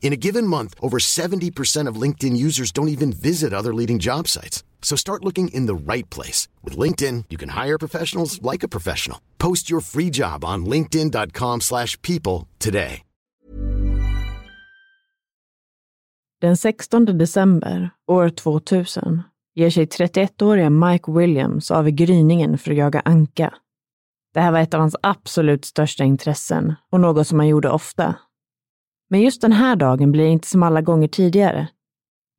In a given month, over 70% of LinkedIn users don't even visit other leading job sites. So start looking in the right place. With LinkedIn, you can hire professionals like a professional. Post your free job on linkedin.com slash people today. Den 16 december år 2000 ger sig 31-åriga Mike Williams av i gryningen för att jaga anka. Det här var ett av hans absolut största intressen och något som han gjorde ofta. Men just den här dagen blir inte som alla gånger tidigare.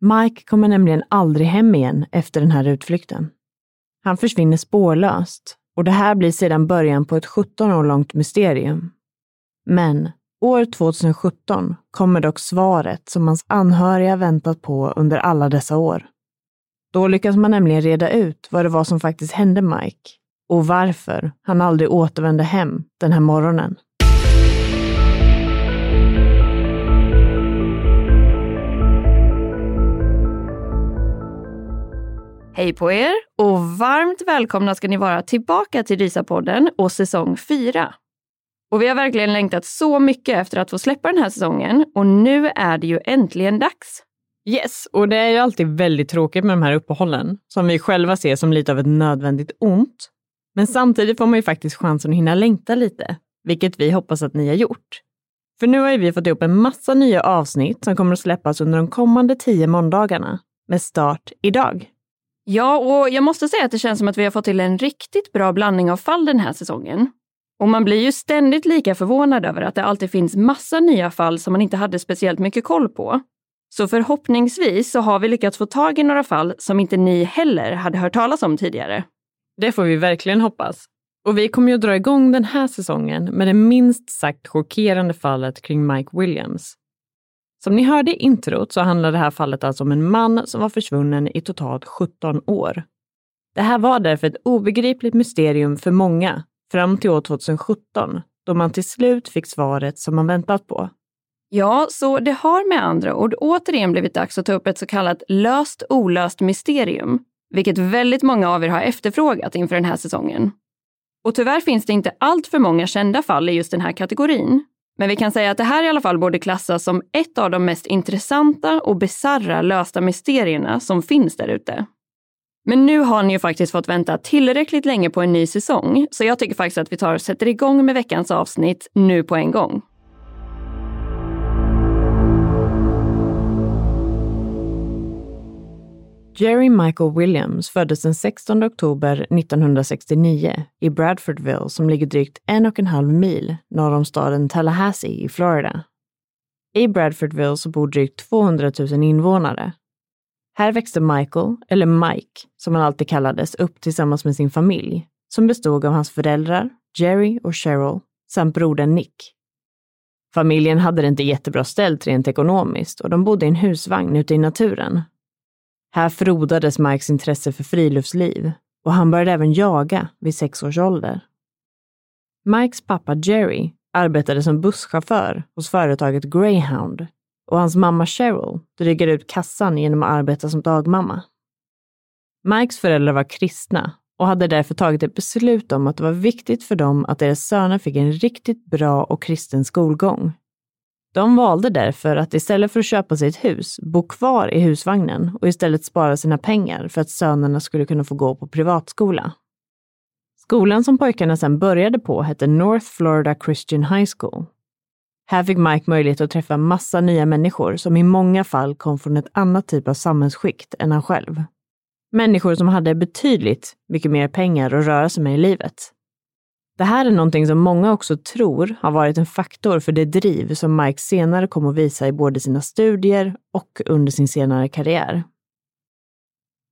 Mike kommer nämligen aldrig hem igen efter den här utflykten. Han försvinner spårlöst och det här blir sedan början på ett 17 år långt mysterium. Men år 2017 kommer dock svaret som hans anhöriga väntat på under alla dessa år. Då lyckas man nämligen reda ut vad det var som faktiskt hände Mike och varför han aldrig återvände hem den här morgonen. Hej på er och varmt välkomna ska ni vara tillbaka till Rysapodden och säsong 4. Och vi har verkligen längtat så mycket efter att få släppa den här säsongen och nu är det ju äntligen dags. Yes, och det är ju alltid väldigt tråkigt med de här uppehållen, som vi själva ser som lite av ett nödvändigt ont. Men samtidigt får man ju faktiskt chansen att hinna längta lite, vilket vi hoppas att ni har gjort. För nu har ju vi fått ihop en massa nya avsnitt som kommer att släppas under de kommande tio måndagarna, med start idag. Ja, och jag måste säga att det känns som att vi har fått till en riktigt bra blandning av fall den här säsongen. Och man blir ju ständigt lika förvånad över att det alltid finns massa nya fall som man inte hade speciellt mycket koll på. Så förhoppningsvis så har vi lyckats få tag i några fall som inte ni heller hade hört talas om tidigare. Det får vi verkligen hoppas. Och vi kommer ju att dra igång den här säsongen med det minst sagt chockerande fallet kring Mike Williams. Som ni hörde i introt så handlar det här fallet alltså om en man som var försvunnen i totalt 17 år. Det här var därför ett obegripligt mysterium för många fram till år 2017 då man till slut fick svaret som man väntat på. Ja, så det har med andra ord återigen blivit dags att ta upp ett så kallat löst olöst mysterium, vilket väldigt många av er har efterfrågat inför den här säsongen. Och tyvärr finns det inte allt för många kända fall i just den här kategorin. Men vi kan säga att det här i alla fall borde klassas som ett av de mest intressanta och bizarra lösta mysterierna som finns där ute. Men nu har ni ju faktiskt fått vänta tillräckligt länge på en ny säsong, så jag tycker faktiskt att vi tar och sätter igång med veckans avsnitt nu på en gång. Jerry Michael Williams föddes den 16 oktober 1969 i Bradfordville som ligger drygt en och en halv mil norr om staden Tallahassee i Florida. I Bradfordville så bor drygt 200 000 invånare. Här växte Michael, eller Mike som han alltid kallades, upp tillsammans med sin familj som bestod av hans föräldrar, Jerry och Cheryl, samt brodern Nick. Familjen hade det inte jättebra ställt rent ekonomiskt och de bodde i en husvagn ute i naturen här frodades Mikes intresse för friluftsliv och han började även jaga vid sex års ålder. Mikes pappa Jerry arbetade som busschaufför hos företaget Greyhound och hans mamma Cheryl drygade ut kassan genom att arbeta som dagmamma. Mikes föräldrar var kristna och hade därför tagit ett beslut om att det var viktigt för dem att deras söner fick en riktigt bra och kristen skolgång. De valde därför att istället för att köpa sig ett hus, bo kvar i husvagnen och istället spara sina pengar för att sönerna skulle kunna få gå på privatskola. Skolan som pojkarna sedan började på hette North Florida Christian High School. Här fick Mike möjlighet att träffa massa nya människor som i många fall kom från ett annat typ av samhällsskikt än han själv. Människor som hade betydligt mycket mer pengar att röra sig med i livet. Det här är någonting som många också tror har varit en faktor för det driv som Mike senare kom att visa i både sina studier och under sin senare karriär.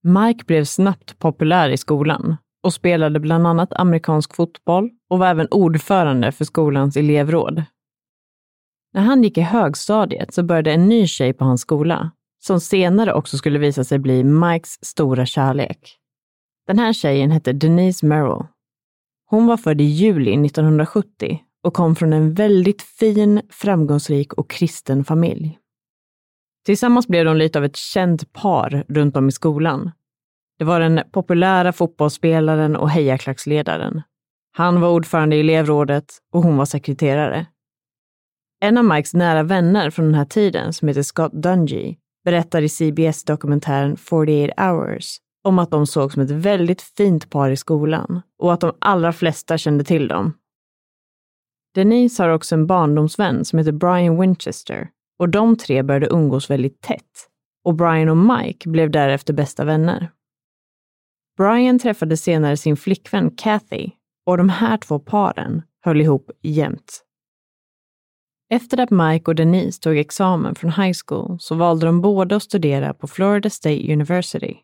Mike blev snabbt populär i skolan och spelade bland annat amerikansk fotboll och var även ordförande för skolans elevråd. När han gick i högstadiet så började en ny tjej på hans skola, som senare också skulle visa sig bli Mikes stora kärlek. Den här tjejen hette Denise Merrill. Hon var född i juli 1970 och kom från en väldigt fin, framgångsrik och kristen familj. Tillsammans blev de lite av ett känt par runt om i skolan det var den populära fotbollsspelaren och hejarklacksledaren. Han var ordförande i elevrådet och hon var sekreterare. En av Mikes nära vänner från den här tiden, som heter Scott Dungy, berättar i CBS-dokumentären 48 hours om att de såg som ett väldigt fint par i skolan och att de allra flesta kände till dem. Denise har också en barndomsvän som heter Brian Winchester och de tre började umgås väldigt tätt och Brian och Mike blev därefter bästa vänner. Brian träffade senare sin flickvän Kathy och de här två paren höll ihop jämt. Efter att Mike och Denise tog examen från high school så valde de båda att studera på Florida State University.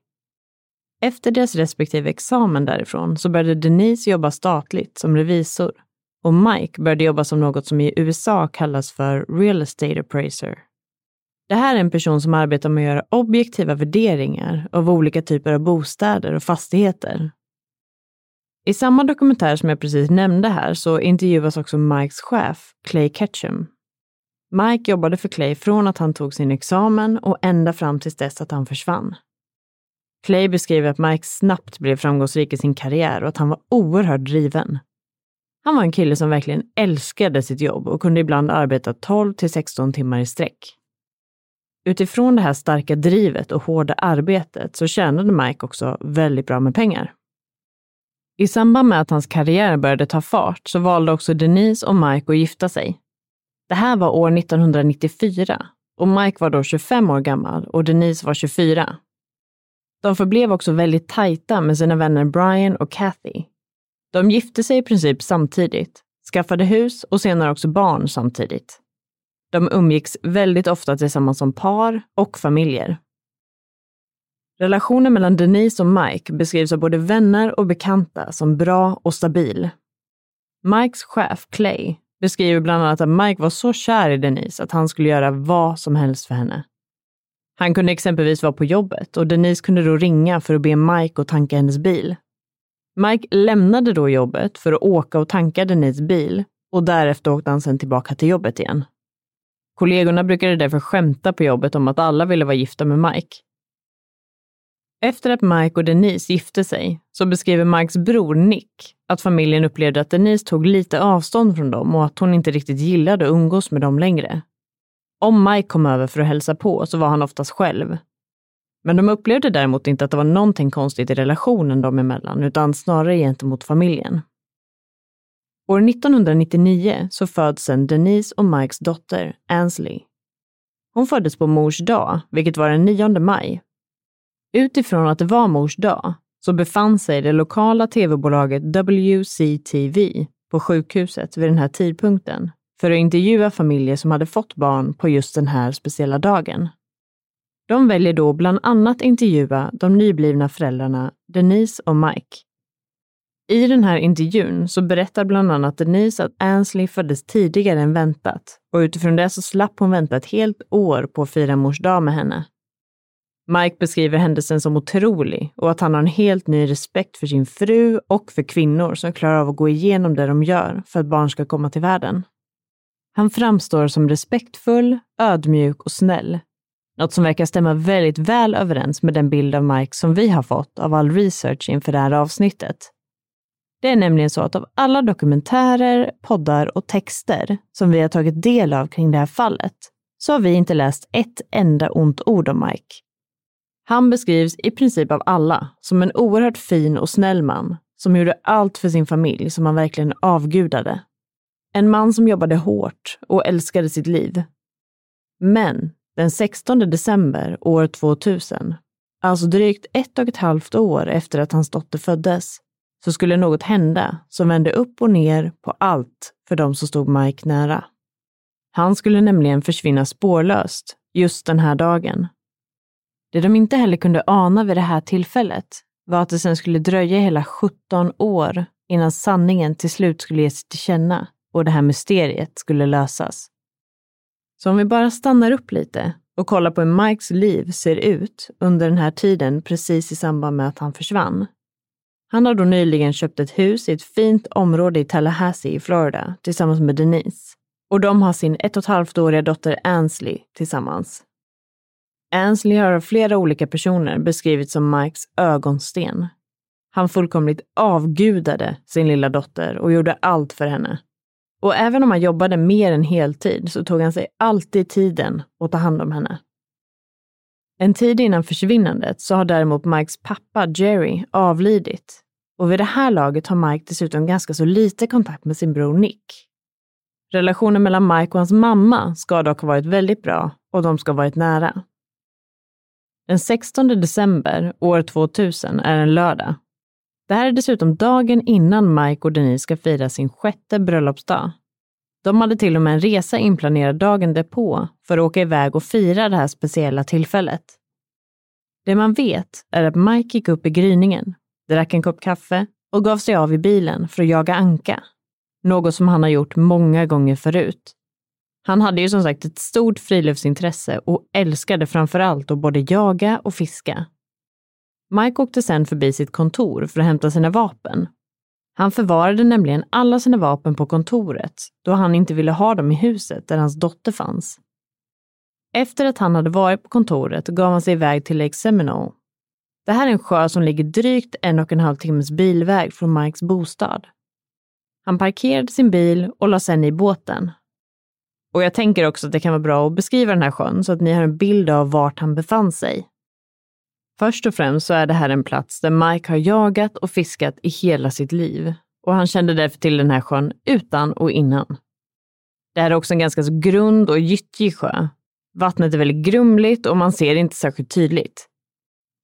Efter deras respektive examen därifrån så började Denise jobba statligt som revisor och Mike började jobba som något som i USA kallas för real estate appraiser. Det här är en person som arbetar med att göra objektiva värderingar av olika typer av bostäder och fastigheter. I samma dokumentär som jag precis nämnde här så intervjuas också Mikes chef, Clay Ketchum. Mike jobbade för Clay från att han tog sin examen och ända fram till dess att han försvann. Clay beskriver att Mike snabbt blev framgångsrik i sin karriär och att han var oerhört driven. Han var en kille som verkligen älskade sitt jobb och kunde ibland arbeta 12 till 16 timmar i sträck. Utifrån det här starka drivet och hårda arbetet så tjänade Mike också väldigt bra med pengar. I samband med att hans karriär började ta fart så valde också Denise och Mike att gifta sig. Det här var år 1994 och Mike var då 25 år gammal och Denise var 24. De förblev också väldigt tajta med sina vänner Brian och Kathy. De gifte sig i princip samtidigt, skaffade hus och senare också barn samtidigt. De umgicks väldigt ofta tillsammans som par och familjer. Relationen mellan Denise och Mike beskrivs av både vänner och bekanta som bra och stabil. Mikes chef Clay beskriver bland annat att Mike var så kär i Denise att han skulle göra vad som helst för henne. Han kunde exempelvis vara på jobbet och Denise kunde då ringa för att be Mike att tanka hennes bil. Mike lämnade då jobbet för att åka och tanka Denises bil och därefter åkte han sedan tillbaka till jobbet igen. Kollegorna brukade därför skämta på jobbet om att alla ville vara gifta med Mike. Efter att Mike och Denise gifte sig så beskriver Mikes bror Nick att familjen upplevde att Denise tog lite avstånd från dem och att hon inte riktigt gillade att umgås med dem längre. Om Mike kom över för att hälsa på så var han oftast själv. Men de upplevde däremot inte att det var någonting konstigt i relationen dem emellan, utan snarare gentemot familjen. År 1999 så föds sen Denise och Mikes dotter, Ansley. Hon föddes på mors dag, vilket var den 9 maj. Utifrån att det var mors dag så befann sig det lokala tv-bolaget WCTV på sjukhuset vid den här tidpunkten för att intervjua familjer som hade fått barn på just den här speciella dagen. De väljer då bland annat intervjua de nyblivna föräldrarna Denise och Mike i den här intervjun så berättar bland annat Denise att Ansley föddes tidigare än väntat och utifrån det så slapp hon vänta ett helt år på att fira mors dag med henne. Mike beskriver händelsen som otrolig och att han har en helt ny respekt för sin fru och för kvinnor som klarar av att gå igenom det de gör för att barn ska komma till världen. Han framstår som respektfull, ödmjuk och snäll. Något som verkar stämma väldigt väl överens med den bild av Mike som vi har fått av all research inför det här avsnittet. Det är nämligen så att av alla dokumentärer, poddar och texter som vi har tagit del av kring det här fallet så har vi inte läst ett enda ont ord om Mike. Han beskrivs i princip av alla som en oerhört fin och snäll man som gjorde allt för sin familj som han verkligen avgudade. En man som jobbade hårt och älskade sitt liv. Men den 16 december år 2000, alltså drygt ett och ett halvt år efter att hans dotter föddes, så skulle något hända som vände upp och ner på allt för de som stod Mike nära. Han skulle nämligen försvinna spårlöst just den här dagen. Det de inte heller kunde ana vid det här tillfället var att det sen skulle dröja hela 17 år innan sanningen till slut skulle ges till känna och det här mysteriet skulle lösas. Så om vi bara stannar upp lite och kollar på hur Mikes liv ser ut under den här tiden precis i samband med att han försvann. Han har då nyligen köpt ett hus i ett fint område i Tallahassee i Florida tillsammans med Denise. Och de har sin ett och ett halvt åriga dotter Ansley tillsammans. Ansley har av flera olika personer beskrivits som Mikes ögonsten. Han fullkomligt avgudade sin lilla dotter och gjorde allt för henne. Och även om han jobbade mer än heltid så tog han sig alltid tiden att ta hand om henne. En tid innan försvinnandet så har däremot Mikes pappa Jerry avlidit och vid det här laget har Mike dessutom ganska så lite kontakt med sin bror Nick. Relationen mellan Mike och hans mamma ska dock ha varit väldigt bra och de ska ha varit nära. Den 16 december år 2000 är en lördag. Det här är dessutom dagen innan Mike och Denise ska fira sin sjätte bröllopsdag. De hade till och med en resa inplanerad dagen därpå för att åka iväg och fira det här speciella tillfället. Det man vet är att Mike gick upp i gryningen, drack en kopp kaffe och gav sig av i bilen för att jaga anka. Något som han har gjort många gånger förut. Han hade ju som sagt ett stort friluftsintresse och älskade framför allt att både jaga och fiska. Mike åkte sen förbi sitt kontor för att hämta sina vapen. Han förvarade nämligen alla sina vapen på kontoret då han inte ville ha dem i huset där hans dotter fanns. Efter att han hade varit på kontoret gav han sig iväg till Lake Seminole. Det här är en sjö som ligger drygt en och en halv timmes bilväg från Mikes bostad. Han parkerade sin bil och la sen i båten och jag tänker också att det kan vara bra att beskriva den här sjön så att ni har en bild av vart han befann sig. Först och främst så är det här en plats där Mike har jagat och fiskat i hela sitt liv och han kände därför till den här sjön utan och innan. Det här är också en ganska så grund och gyttjig sjö. Vattnet är väldigt grumligt och man ser det inte särskilt tydligt.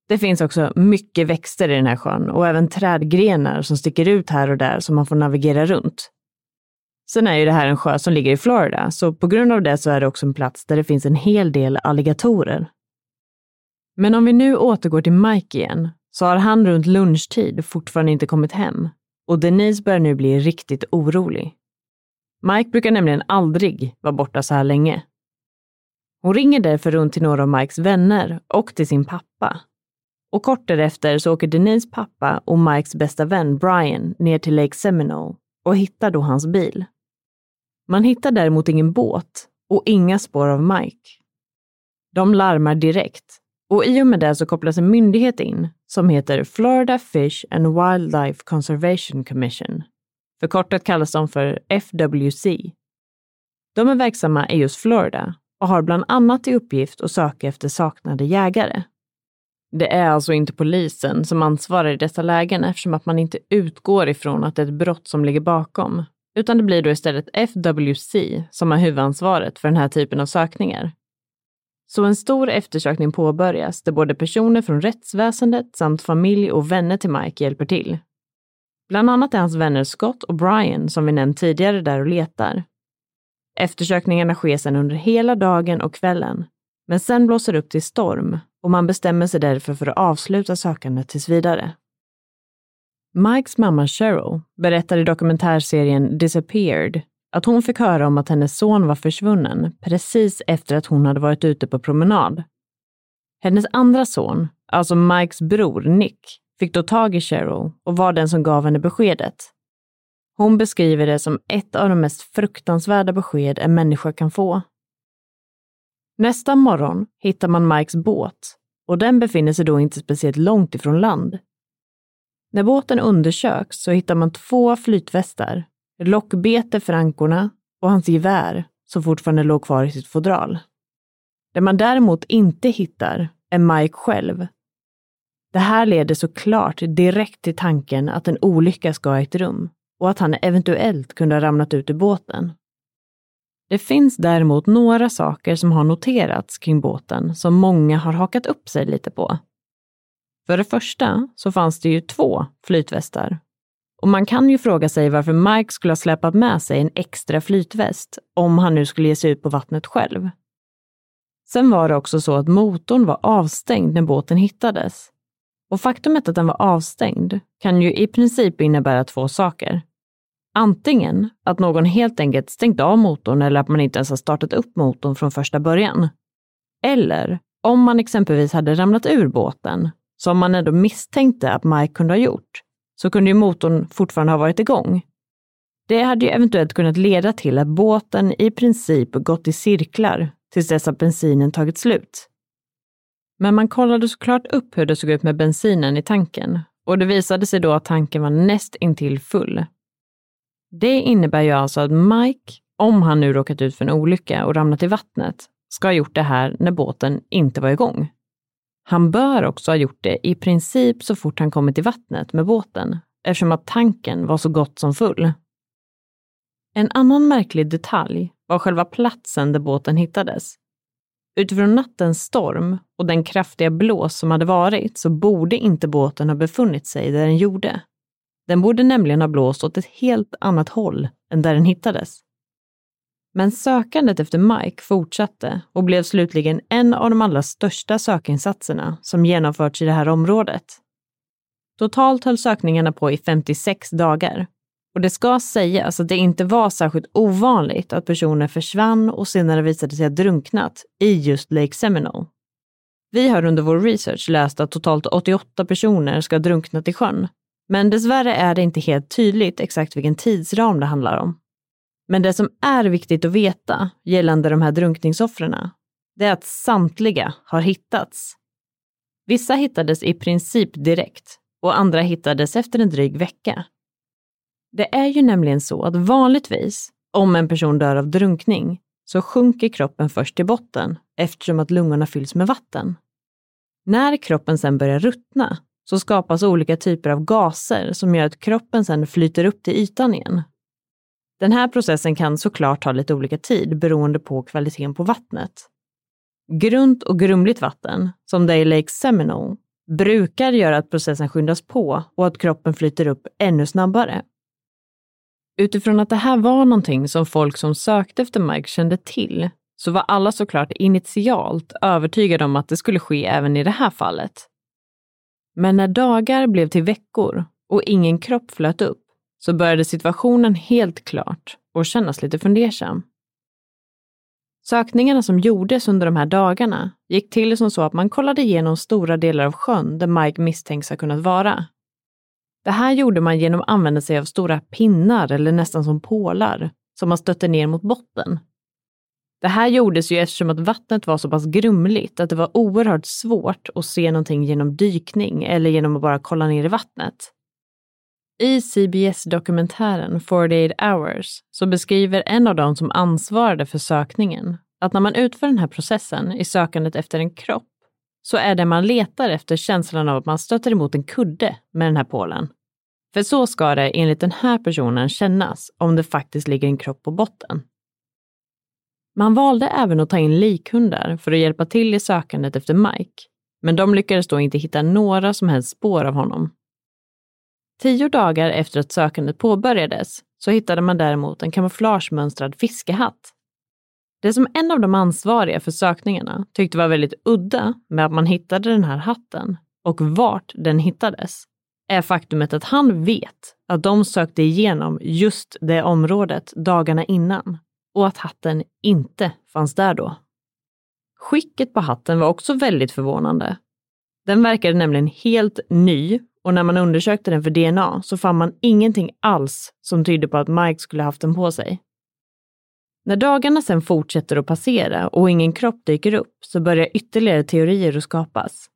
Det finns också mycket växter i den här sjön och även trädgrenar som sticker ut här och där som man får navigera runt. Sen är ju det här en sjö som ligger i Florida, så på grund av det så är det också en plats där det finns en hel del alligatorer. Men om vi nu återgår till Mike igen, så har han runt lunchtid fortfarande inte kommit hem och Denise börjar nu bli riktigt orolig. Mike brukar nämligen aldrig vara borta så här länge. Hon ringer därför runt till några av Mikes vänner och till sin pappa. Och kort därefter så åker Denise pappa och Mikes bästa vän Brian ner till Lake Seminole och hittar då hans bil. Man hittar däremot ingen båt och inga spår av Mike. De larmar direkt och i och med det så kopplas en myndighet in som heter Florida Fish and Wildlife Conservation Commission. Förkortat kallas de för FWC. De är verksamma i just Florida och har bland annat i uppgift att söka efter saknade jägare. Det är alltså inte polisen som ansvarar i dessa lägen eftersom att man inte utgår ifrån att det är ett brott som ligger bakom, utan det blir då istället FWC som har huvudansvaret för den här typen av sökningar. Så en stor eftersökning påbörjas där både personer från rättsväsendet samt familj och vänner till Mike hjälper till. Bland annat är hans vänner Scott och Brian, som vi nämnt tidigare, där och letar. Eftersökningarna sker sedan under hela dagen och kvällen, men sen blåser det upp till storm och man bestämmer sig därför för att avsluta sökandet tills vidare. Mikes mamma Cheryl berättar i dokumentärserien Disappeared att hon fick höra om att hennes son var försvunnen precis efter att hon hade varit ute på promenad. Hennes andra son, alltså Mikes bror Nick, fick då tag i Cheryl och var den som gav henne beskedet. Hon beskriver det som ett av de mest fruktansvärda besked en människa kan få. Nästa morgon hittar man Mikes båt och den befinner sig då inte speciellt långt ifrån land. När båten undersöks så hittar man två flytvästar, lockbete för ankorna och hans gevär som fortfarande låg kvar i sitt fodral. Det man däremot inte hittar är Mike själv. Det här leder såklart direkt till tanken att en olycka ska ha ägt rum och att han eventuellt kunde ha ramlat ut ur båten. Det finns däremot några saker som har noterats kring båten som många har hakat upp sig lite på. För det första så fanns det ju två flytvästar. Och man kan ju fråga sig varför Mike skulle ha släpat med sig en extra flytväst om han nu skulle ge sig ut på vattnet själv. Sen var det också så att motorn var avstängd när båten hittades. Och faktumet att den var avstängd kan ju i princip innebära två saker. Antingen att någon helt enkelt stängt av motorn eller att man inte ens har startat upp motorn från första början. Eller om man exempelvis hade ramlat ur båten, som man ändå misstänkte att Mike kunde ha gjort, så kunde ju motorn fortfarande ha varit igång. Det hade ju eventuellt kunnat leda till att båten i princip gått i cirklar tills dess att bensinen tagit slut. Men man kollade såklart upp hur det såg ut med bensinen i tanken och det visade sig då att tanken var näst intill full. Det innebär ju alltså att Mike, om han nu råkat ut för en olycka och ramlat i vattnet, ska ha gjort det här när båten inte var igång. Han bör också ha gjort det i princip så fort han kommit i vattnet med båten, eftersom att tanken var så gott som full. En annan märklig detalj var själva platsen där båten hittades. Utifrån nattens storm och den kraftiga blås som hade varit så borde inte båten ha befunnit sig där den gjorde. Den borde nämligen ha blåst åt ett helt annat håll än där den hittades. Men sökandet efter Mike fortsatte och blev slutligen en av de allra största sökinsatserna som genomförts i det här området. Totalt höll sökningarna på i 56 dagar. Och det ska sägas att det inte var särskilt ovanligt att personer försvann och senare visade sig ha drunknat i just Lake Seminole. Vi har under vår research läst att totalt 88 personer ska ha drunknat i sjön men dessvärre är det inte helt tydligt exakt vilken tidsram det handlar om. Men det som är viktigt att veta gällande de här drunkningsoffren, det är att samtliga har hittats. Vissa hittades i princip direkt och andra hittades efter en dryg vecka. Det är ju nämligen så att vanligtvis, om en person dör av drunkning, så sjunker kroppen först till botten eftersom att lungorna fylls med vatten. När kroppen sedan börjar ruttna så skapas olika typer av gaser som gör att kroppen sedan flyter upp till ytan igen. Den här processen kan såklart ta lite olika tid beroende på kvaliteten på vattnet. Grunt och grumligt vatten, som det är i Lake Seminole, brukar göra att processen skyndas på och att kroppen flyter upp ännu snabbare. Utifrån att det här var någonting som folk som sökte efter Mike kände till så var alla såklart initialt övertygade om att det skulle ske även i det här fallet. Men när dagar blev till veckor och ingen kropp flöt upp så började situationen helt klart och kännas lite fundersam. Sökningarna som gjordes under de här dagarna gick till som så att man kollade igenom stora delar av sjön där Mike misstänks ha kunnat vara. Det här gjorde man genom att använda sig av stora pinnar eller nästan som pålar som man stötte ner mot botten det här gjordes ju eftersom att vattnet var så pass grumligt att det var oerhört svårt att se någonting genom dykning eller genom att bara kolla ner i vattnet. I CBS-dokumentären 48 hours så beskriver en av dem som ansvarade för sökningen att när man utför den här processen i sökandet efter en kropp så är det man letar efter känslan av att man stöter emot en kudde med den här pålen. För så ska det enligt den här personen kännas om det faktiskt ligger en kropp på botten. Man valde även att ta in likhundar för att hjälpa till i sökandet efter Mike, men de lyckades då inte hitta några som helst spår av honom. Tio dagar efter att sökandet påbörjades så hittade man däremot en kamouflagemönstrad fiskehatt. Det som en av de ansvariga för sökningarna tyckte var väldigt udda med att man hittade den här hatten och vart den hittades är faktumet att han vet att de sökte igenom just det området dagarna innan och att hatten inte fanns där då. Skicket på hatten var också väldigt förvånande. Den verkade nämligen helt ny och när man undersökte den för DNA så fann man ingenting alls som tydde på att Mike skulle haft den på sig. När dagarna sen fortsätter att passera och ingen kropp dyker upp så börjar ytterligare teorier att skapas.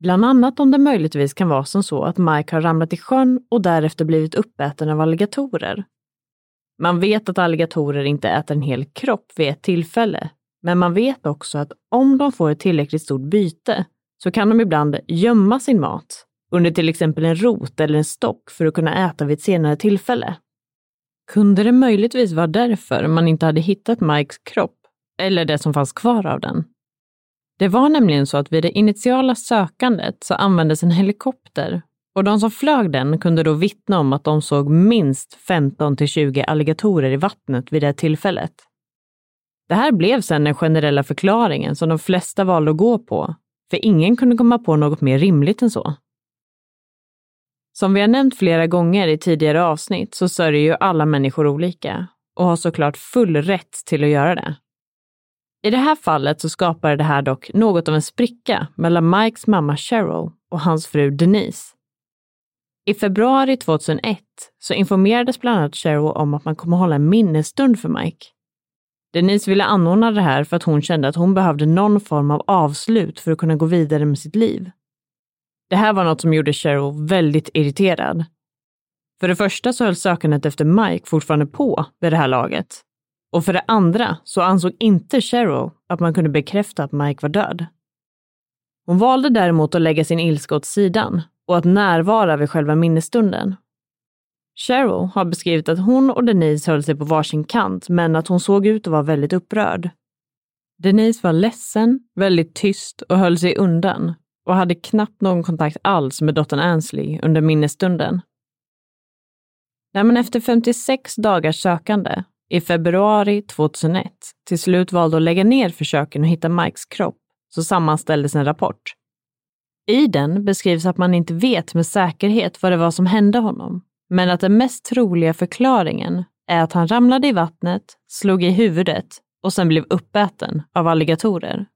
Bland annat om det möjligtvis kan vara som så att Mike har ramlat i sjön och därefter blivit uppäten av alligatorer. Man vet att alligatorer inte äter en hel kropp vid ett tillfälle, men man vet också att om de får ett tillräckligt stort byte så kan de ibland gömma sin mat under till exempel en rot eller en stock för att kunna äta vid ett senare tillfälle. Kunde det möjligtvis vara därför man inte hade hittat Mikes kropp, eller det som fanns kvar av den? Det var nämligen så att vid det initiala sökandet så användes en helikopter och de som flög den kunde då vittna om att de såg minst 15 till 20 alligatorer i vattnet vid det tillfället. Det här blev sedan den generella förklaringen som de flesta valde att gå på, för ingen kunde komma på något mer rimligt än så. Som vi har nämnt flera gånger i tidigare avsnitt så sörjer ju alla människor olika och har såklart full rätt till att göra det. I det här fallet så skapade det här dock något av en spricka mellan Mikes mamma Cheryl och hans fru Denise. I februari 2001 så informerades bland annat Cheryl om att man kommer hålla en minnesstund för Mike. Denise ville anordna det här för att hon kände att hon behövde någon form av avslut för att kunna gå vidare med sitt liv. Det här var något som gjorde Cheryl väldigt irriterad. För det första så höll sökandet efter Mike fortfarande på vid det här laget. Och för det andra så ansåg inte Cheryl att man kunde bekräfta att Mike var död. Hon valde däremot att lägga sin ilska åt sidan och att närvara vid själva minnesstunden. Cheryl har beskrivit att hon och Denise höll sig på varsin kant, men att hon såg ut att vara väldigt upprörd. Denise var ledsen, väldigt tyst och höll sig undan och hade knappt någon kontakt alls med dottern Ansley under minnesstunden. När man efter 56 dagars sökande i februari 2001 till slut valde att lägga ner försöken att hitta Mikes kropp så sammanställdes en rapport. I den beskrivs att man inte vet med säkerhet vad det var som hände honom, men att den mest troliga förklaringen är att han ramlade i vattnet, slog i huvudet och sen blev uppäten av alligatorer.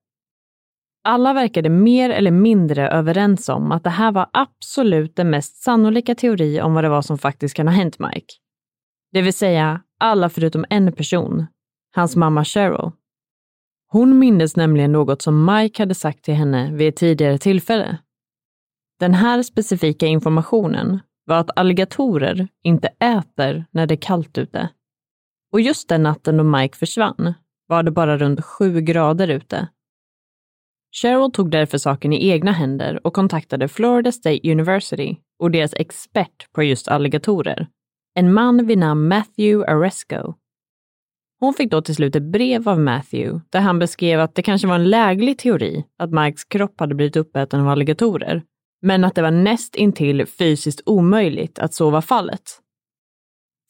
Alla verkade mer eller mindre överens om att det här var absolut den mest sannolika teori om vad det var som faktiskt kan ha hänt Mike. Det vill säga alla förutom en person, hans mamma Cheryl. Hon mindes nämligen något som Mike hade sagt till henne vid ett tidigare tillfälle. Den här specifika informationen var att alligatorer inte äter när det är kallt ute. Och just den natten då Mike försvann var det bara runt sju grader ute Cheryl tog därför saken i egna händer och kontaktade Florida State University och deras expert på just alligatorer, en man vid namn Matthew Aresco. Hon fick då till slut ett brev av Matthew där han beskrev att det kanske var en läglig teori att Mikes kropp hade blivit uppäten av alligatorer, men att det var näst intill fysiskt omöjligt att så var fallet.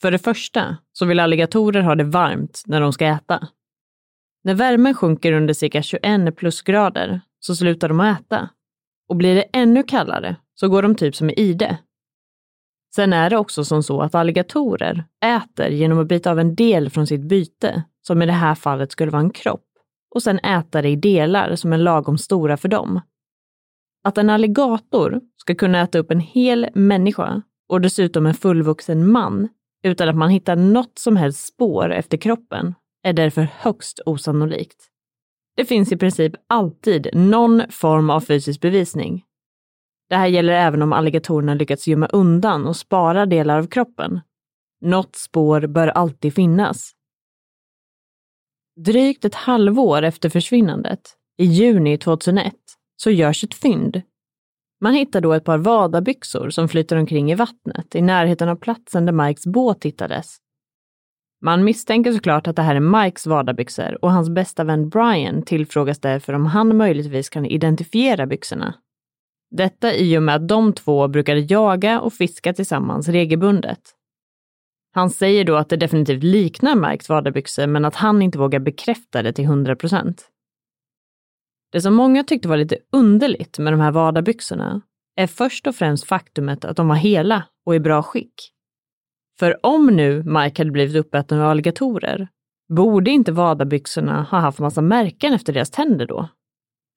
För det första så vill alligatorer ha det varmt när de ska äta. När värmen sjunker under cirka 21 plusgrader så slutar de att äta. Och blir det ännu kallare så går de typ som i ide. Sen är det också som så att alligatorer äter genom att bita av en del från sitt byte, som i det här fallet skulle vara en kropp, och sen äta det i delar som är lagom stora för dem. Att en alligator ska kunna äta upp en hel människa och dessutom en fullvuxen man utan att man hittar något som helst spår efter kroppen är därför högst osannolikt. Det finns i princip alltid någon form av fysisk bevisning. Det här gäller även om alligatorerna lyckats gömma undan och spara delar av kroppen. Något spår bör alltid finnas. Drygt ett halvår efter försvinnandet, i juni 2001, så görs ett fynd. Man hittar då ett par vadabyxor som flyter omkring i vattnet i närheten av platsen där Mikes båt hittades. Man misstänker såklart att det här är Mikes vardagsbyxor och hans bästa vän Brian tillfrågas därför om han möjligtvis kan identifiera byxorna. Detta i och med att de två brukade jaga och fiska tillsammans regelbundet. Han säger då att det definitivt liknar Mikes vardagsbyxor men att han inte vågar bekräfta det till 100 procent. Det som många tyckte var lite underligt med de här vardagsbyxorna är först och främst faktumet att de var hela och i bra skick. För om nu Mike hade blivit uppäten av alligatorer, borde inte Vadabyxorna ha haft massa märken efter deras tänder då?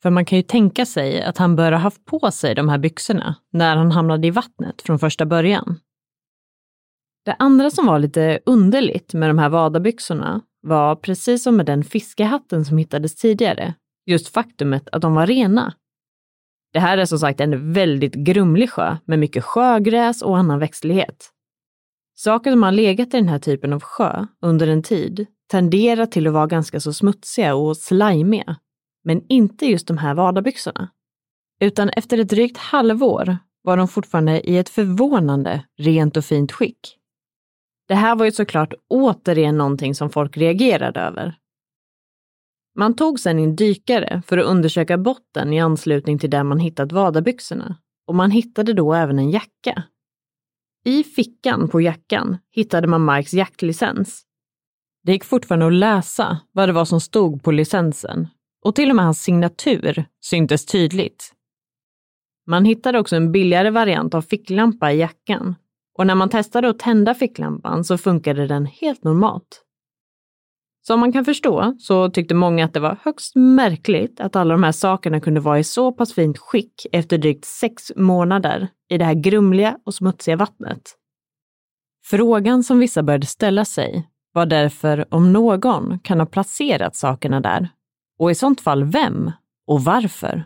För man kan ju tänka sig att han bör ha haft på sig de här byxorna när han hamnade i vattnet från första början. Det andra som var lite underligt med de här Vadabyxorna var, precis som med den fiskehatten som hittades tidigare, just faktumet att de var rena. Det här är som sagt en väldigt grumlig sjö med mycket sjögräs och annan växtlighet. Saker som har legat i den här typen av sjö under en tid tenderar till att vara ganska så smutsiga och slimiga. Men inte just de här vadarbyxorna. Utan efter ett drygt halvår var de fortfarande i ett förvånande rent och fint skick. Det här var ju såklart återigen någonting som folk reagerade över. Man tog sedan en dykare för att undersöka botten i anslutning till där man hittat vadarbyxorna och man hittade då även en jacka. I fickan på jackan hittade man Mikes jaktlicens. Det gick fortfarande att läsa vad det var som stod på licensen och till och med hans signatur syntes tydligt. Man hittade också en billigare variant av ficklampa i jackan och när man testade att tända ficklampan så funkade den helt normalt. Som man kan förstå så tyckte många att det var högst märkligt att alla de här sakerna kunde vara i så pass fint skick efter drygt sex månader i det här grumliga och smutsiga vattnet. Frågan som vissa började ställa sig var därför om någon kan ha placerat sakerna där och i sånt fall vem och varför.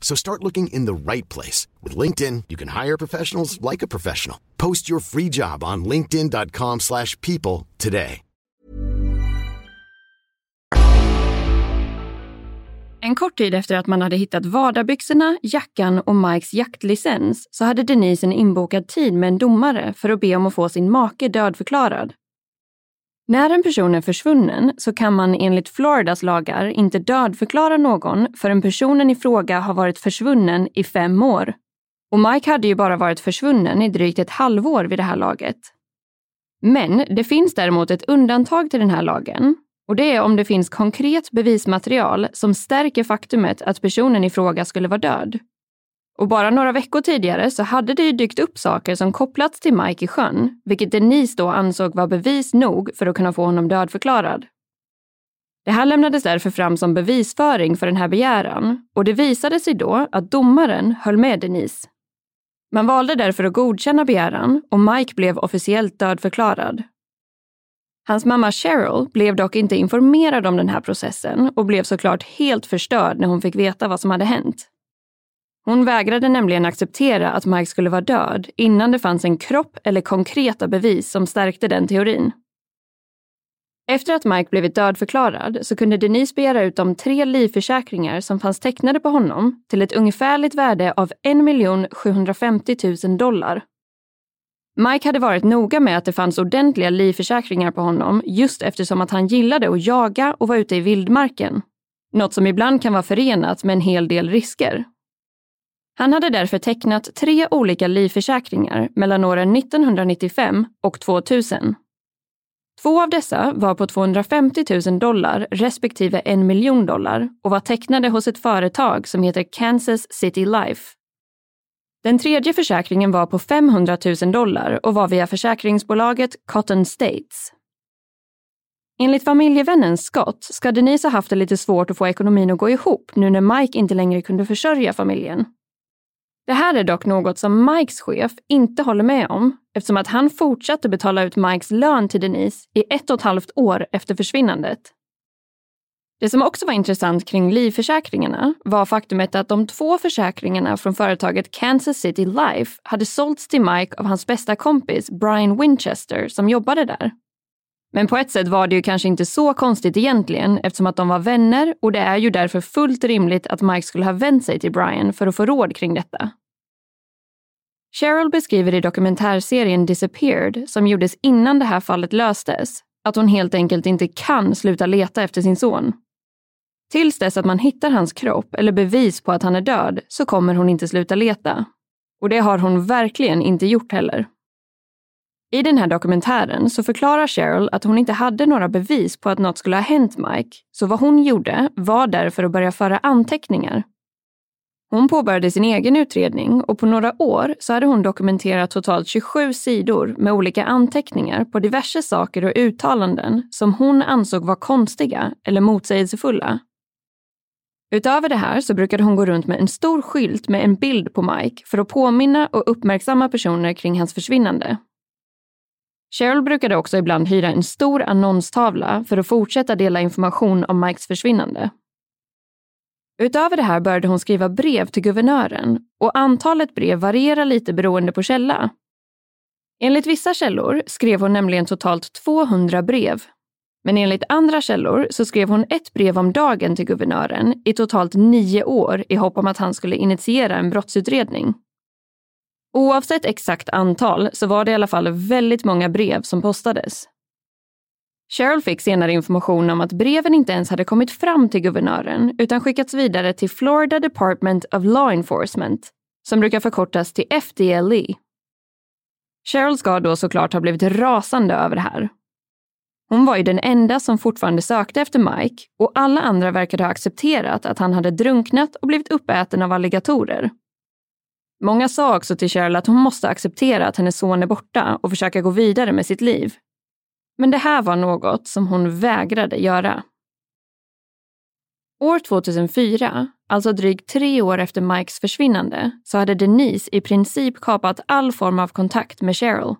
So start looking in the right place. With LinkedIn, you can hire professionals like a professional. Post your free job on linkedin.com slash people today. En kort tid efter att man hade hittat vadarbyxorna, jackan och Mikes jaktlicens så hade Denise en inbokad tid med en domare för att be om att få sin make dödförklarad. När en person är försvunnen så kan man enligt Floridas lagar inte dödförklara någon förrän personen i fråga har varit försvunnen i fem år. Och Mike hade ju bara varit försvunnen i drygt ett halvår vid det här laget. Men det finns däremot ett undantag till den här lagen och det är om det finns konkret bevismaterial som stärker faktumet att personen i fråga skulle vara död. Och bara några veckor tidigare så hade det ju dykt upp saker som kopplats till Mike i sjön, vilket Denise då ansåg var bevis nog för att kunna få honom dödförklarad. Det här lämnades därför fram som bevisföring för den här begäran och det visade sig då att domaren höll med Denise. Man valde därför att godkänna begäran och Mike blev officiellt dödförklarad. Hans mamma Cheryl blev dock inte informerad om den här processen och blev såklart helt förstörd när hon fick veta vad som hade hänt. Hon vägrade nämligen acceptera att Mike skulle vara död innan det fanns en kropp eller konkreta bevis som stärkte den teorin. Efter att Mike blivit dödförklarad så kunde Denise begära ut de tre livförsäkringar som fanns tecknade på honom till ett ungefärligt värde av 1 750 000 dollar. Mike hade varit noga med att det fanns ordentliga livförsäkringar på honom just eftersom att han gillade att jaga och vara ute i vildmarken. Något som ibland kan vara förenat med en hel del risker. Han hade därför tecknat tre olika livförsäkringar mellan åren 1995 och 2000. Två av dessa var på 250 000 dollar respektive en miljon dollar och var tecknade hos ett företag som heter Kansas City Life. Den tredje försäkringen var på 500 000 dollar och var via försäkringsbolaget Cotton States. Enligt familjevännen Scott ska Denise ha haft det lite svårt att få ekonomin att gå ihop nu när Mike inte längre kunde försörja familjen. Det här är dock något som Mikes chef inte håller med om eftersom att han fortsatte betala ut Mikes lön till Denise i ett och ett halvt år efter försvinnandet. Det som också var intressant kring livförsäkringarna var faktumet att de två försäkringarna från företaget Kansas City Life hade sålts till Mike av hans bästa kompis Brian Winchester som jobbade där. Men på ett sätt var det ju kanske inte så konstigt egentligen eftersom att de var vänner och det är ju därför fullt rimligt att Mike skulle ha vänt sig till Brian för att få råd kring detta. Cheryl beskriver i dokumentärserien Disappeared, som gjordes innan det här fallet löstes, att hon helt enkelt inte kan sluta leta efter sin son. Tills dess att man hittar hans kropp eller bevis på att han är död så kommer hon inte sluta leta. Och det har hon verkligen inte gjort heller. I den här dokumentären så förklarar Cheryl att hon inte hade några bevis på att något skulle ha hänt Mike, så vad hon gjorde var därför att börja föra anteckningar. Hon påbörjade sin egen utredning och på några år så hade hon dokumenterat totalt 27 sidor med olika anteckningar på diverse saker och uttalanden som hon ansåg var konstiga eller motsägelsefulla. Utöver det här så brukade hon gå runt med en stor skylt med en bild på Mike för att påminna och uppmärksamma personer kring hans försvinnande. Cheryl brukade också ibland hyra en stor annonstavla för att fortsätta dela information om Mikes försvinnande. Utöver det här började hon skriva brev till guvernören och antalet brev varierar lite beroende på källa. Enligt vissa källor skrev hon nämligen totalt 200 brev. Men enligt andra källor så skrev hon ett brev om dagen till guvernören i totalt nio år i hopp om att han skulle initiera en brottsutredning. Oavsett exakt antal så var det i alla fall väldigt många brev som postades. Cheryl fick senare information om att breven inte ens hade kommit fram till guvernören utan skickats vidare till Florida Department of Law Enforcement, som brukar förkortas till FDLE. Cheryl ska då såklart ha blivit rasande över det här. Hon var ju den enda som fortfarande sökte efter Mike och alla andra verkade ha accepterat att han hade drunknat och blivit uppäten av alligatorer. Många sa också till Cheryl att hon måste acceptera att hennes son är borta och försöka gå vidare med sitt liv. Men det här var något som hon vägrade göra. År 2004, alltså drygt tre år efter Mikes försvinnande, så hade Denise i princip kapat all form av kontakt med Cheryl.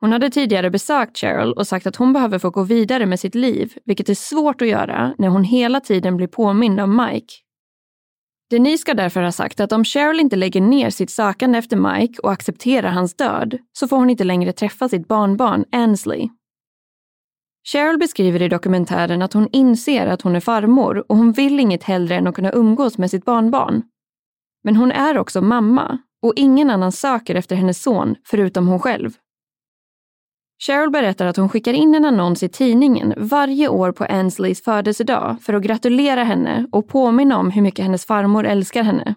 Hon hade tidigare besökt Cheryl och sagt att hon behöver få gå vidare med sitt liv, vilket är svårt att göra när hon hela tiden blir påmind om Mike. Denise ska därför ha sagt att om Cheryl inte lägger ner sitt sökande efter Mike och accepterar hans död så får hon inte längre träffa sitt barnbarn Ansley. Cheryl beskriver i dokumentären att hon inser att hon är farmor och hon vill inget hellre än att kunna umgås med sitt barnbarn. Men hon är också mamma och ingen annan söker efter hennes son förutom hon själv. Cheryl berättar att hon skickar in en annons i tidningen varje år på Ansleys födelsedag för att gratulera henne och påminna om hur mycket hennes farmor älskar henne.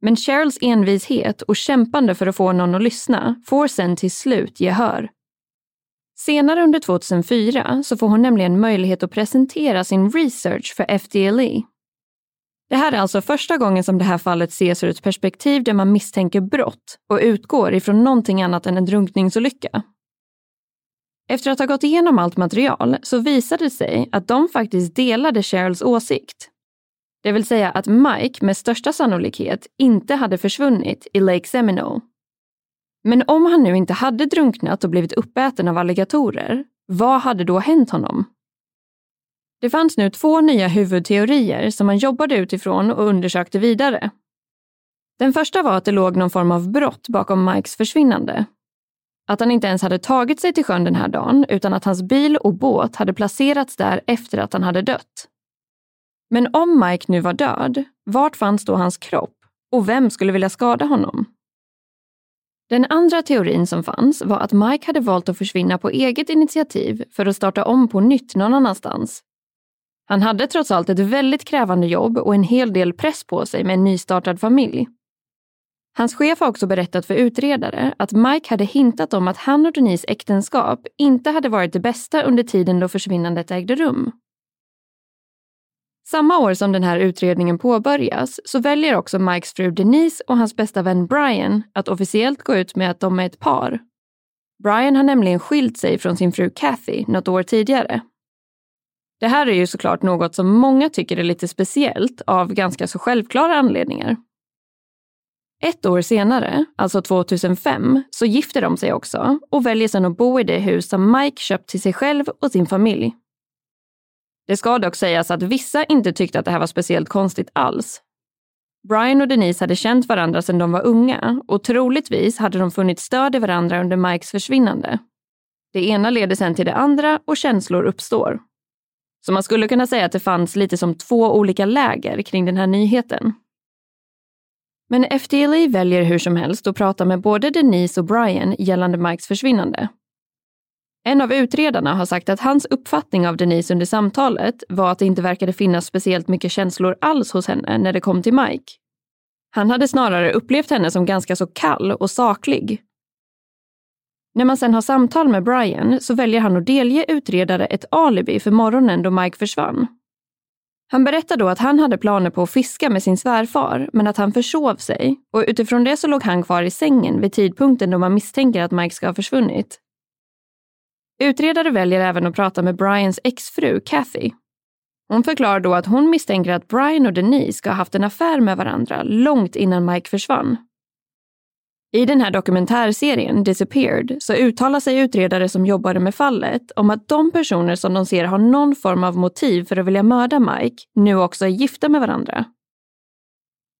Men Cheryls envishet och kämpande för att få någon att lyssna får sen till slut gehör. Senare under 2004 så får hon nämligen möjlighet att presentera sin research för FDLE. Det här är alltså första gången som det här fallet ses ur ett perspektiv där man misstänker brott och utgår ifrån någonting annat än en drunkningsolycka. Efter att ha gått igenom allt material så visade det sig att de faktiskt delade Cheryls åsikt. Det vill säga att Mike med största sannolikhet inte hade försvunnit i Lake Seminole. Men om han nu inte hade drunknat och blivit uppäten av alligatorer, vad hade då hänt honom? Det fanns nu två nya huvudteorier som man jobbade utifrån och undersökte vidare. Den första var att det låg någon form av brott bakom Mikes försvinnande. att han inte ens hade tagit sig till sjön den här dagen utan att hans bil och båt hade placerats där efter att han hade dött. Men om Mike nu var död, vart fanns då hans kropp och vem skulle vilja skada honom? Den andra teorin som fanns var att Mike hade valt att försvinna på eget initiativ för att starta om på nytt någon annanstans. Han hade trots allt ett väldigt krävande jobb och en hel del press på sig med en nystartad familj. Hans chef har också berättat för utredare att Mike hade hintat om att han och Denise äktenskap inte hade varit det bästa under tiden då försvinnandet ägde rum. Samma år som den här utredningen påbörjas så väljer också Mikes fru Denise och hans bästa vän Brian att officiellt gå ut med att de är ett par. Brian har nämligen skilt sig från sin fru Kathy något år tidigare. Det här är ju såklart något som många tycker är lite speciellt av ganska så självklara anledningar. Ett år senare, alltså 2005, så gifter de sig också och väljer sedan att bo i det hus som Mike köpt till sig själv och sin familj. Det ska dock sägas att vissa inte tyckte att det här var speciellt konstigt alls. Brian och Denise hade känt varandra sedan de var unga och troligtvis hade de funnit stöd i varandra under Mikes försvinnande. Det ena leder sedan till det andra och känslor uppstår. Så man skulle kunna säga att det fanns lite som två olika läger kring den här nyheten. Men FDLA väljer hur som helst att prata med både Denise och Brian gällande Mikes försvinnande. En av utredarna har sagt att hans uppfattning av Denise under samtalet var att det inte verkade finnas speciellt mycket känslor alls hos henne när det kom till Mike. Han hade snarare upplevt henne som ganska så kall och saklig. När man sen har samtal med Brian så väljer han att delge utredare ett alibi för morgonen då Mike försvann. Han berättar då att han hade planer på att fiska med sin svärfar, men att han försov sig och utifrån det så låg han kvar i sängen vid tidpunkten då man misstänker att Mike ska ha försvunnit. Utredare väljer även att prata med Brians exfru Kathy. Hon förklarar då att hon misstänker att Brian och Denise ska ha haft en affär med varandra långt innan Mike försvann. I den här dokumentärserien Disappeared så uttalar sig utredare som jobbade med fallet om att de personer som de ser har någon form av motiv för att vilja mörda Mike nu också är gifta med varandra.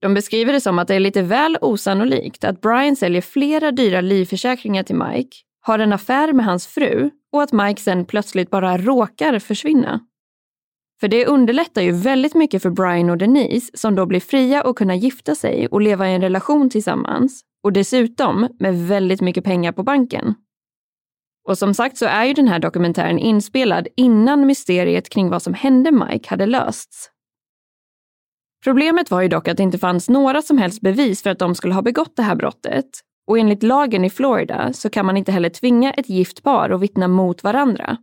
De beskriver det som att det är lite väl osannolikt att Brian säljer flera dyra livförsäkringar till Mike, har en affär med hans fru och att Mike sen plötsligt bara råkar försvinna. För det underlättar ju väldigt mycket för Brian och Denise som då blir fria och kunna gifta sig och leva i en relation tillsammans och dessutom med väldigt mycket pengar på banken. Och som sagt så är ju den här dokumentären inspelad innan mysteriet kring vad som hände Mike hade lösts. Problemet var ju dock att det inte fanns några som helst bevis för att de skulle ha begått det här brottet. Och enligt lagen i Florida så kan man inte heller tvinga ett gift par att vittna mot varandra.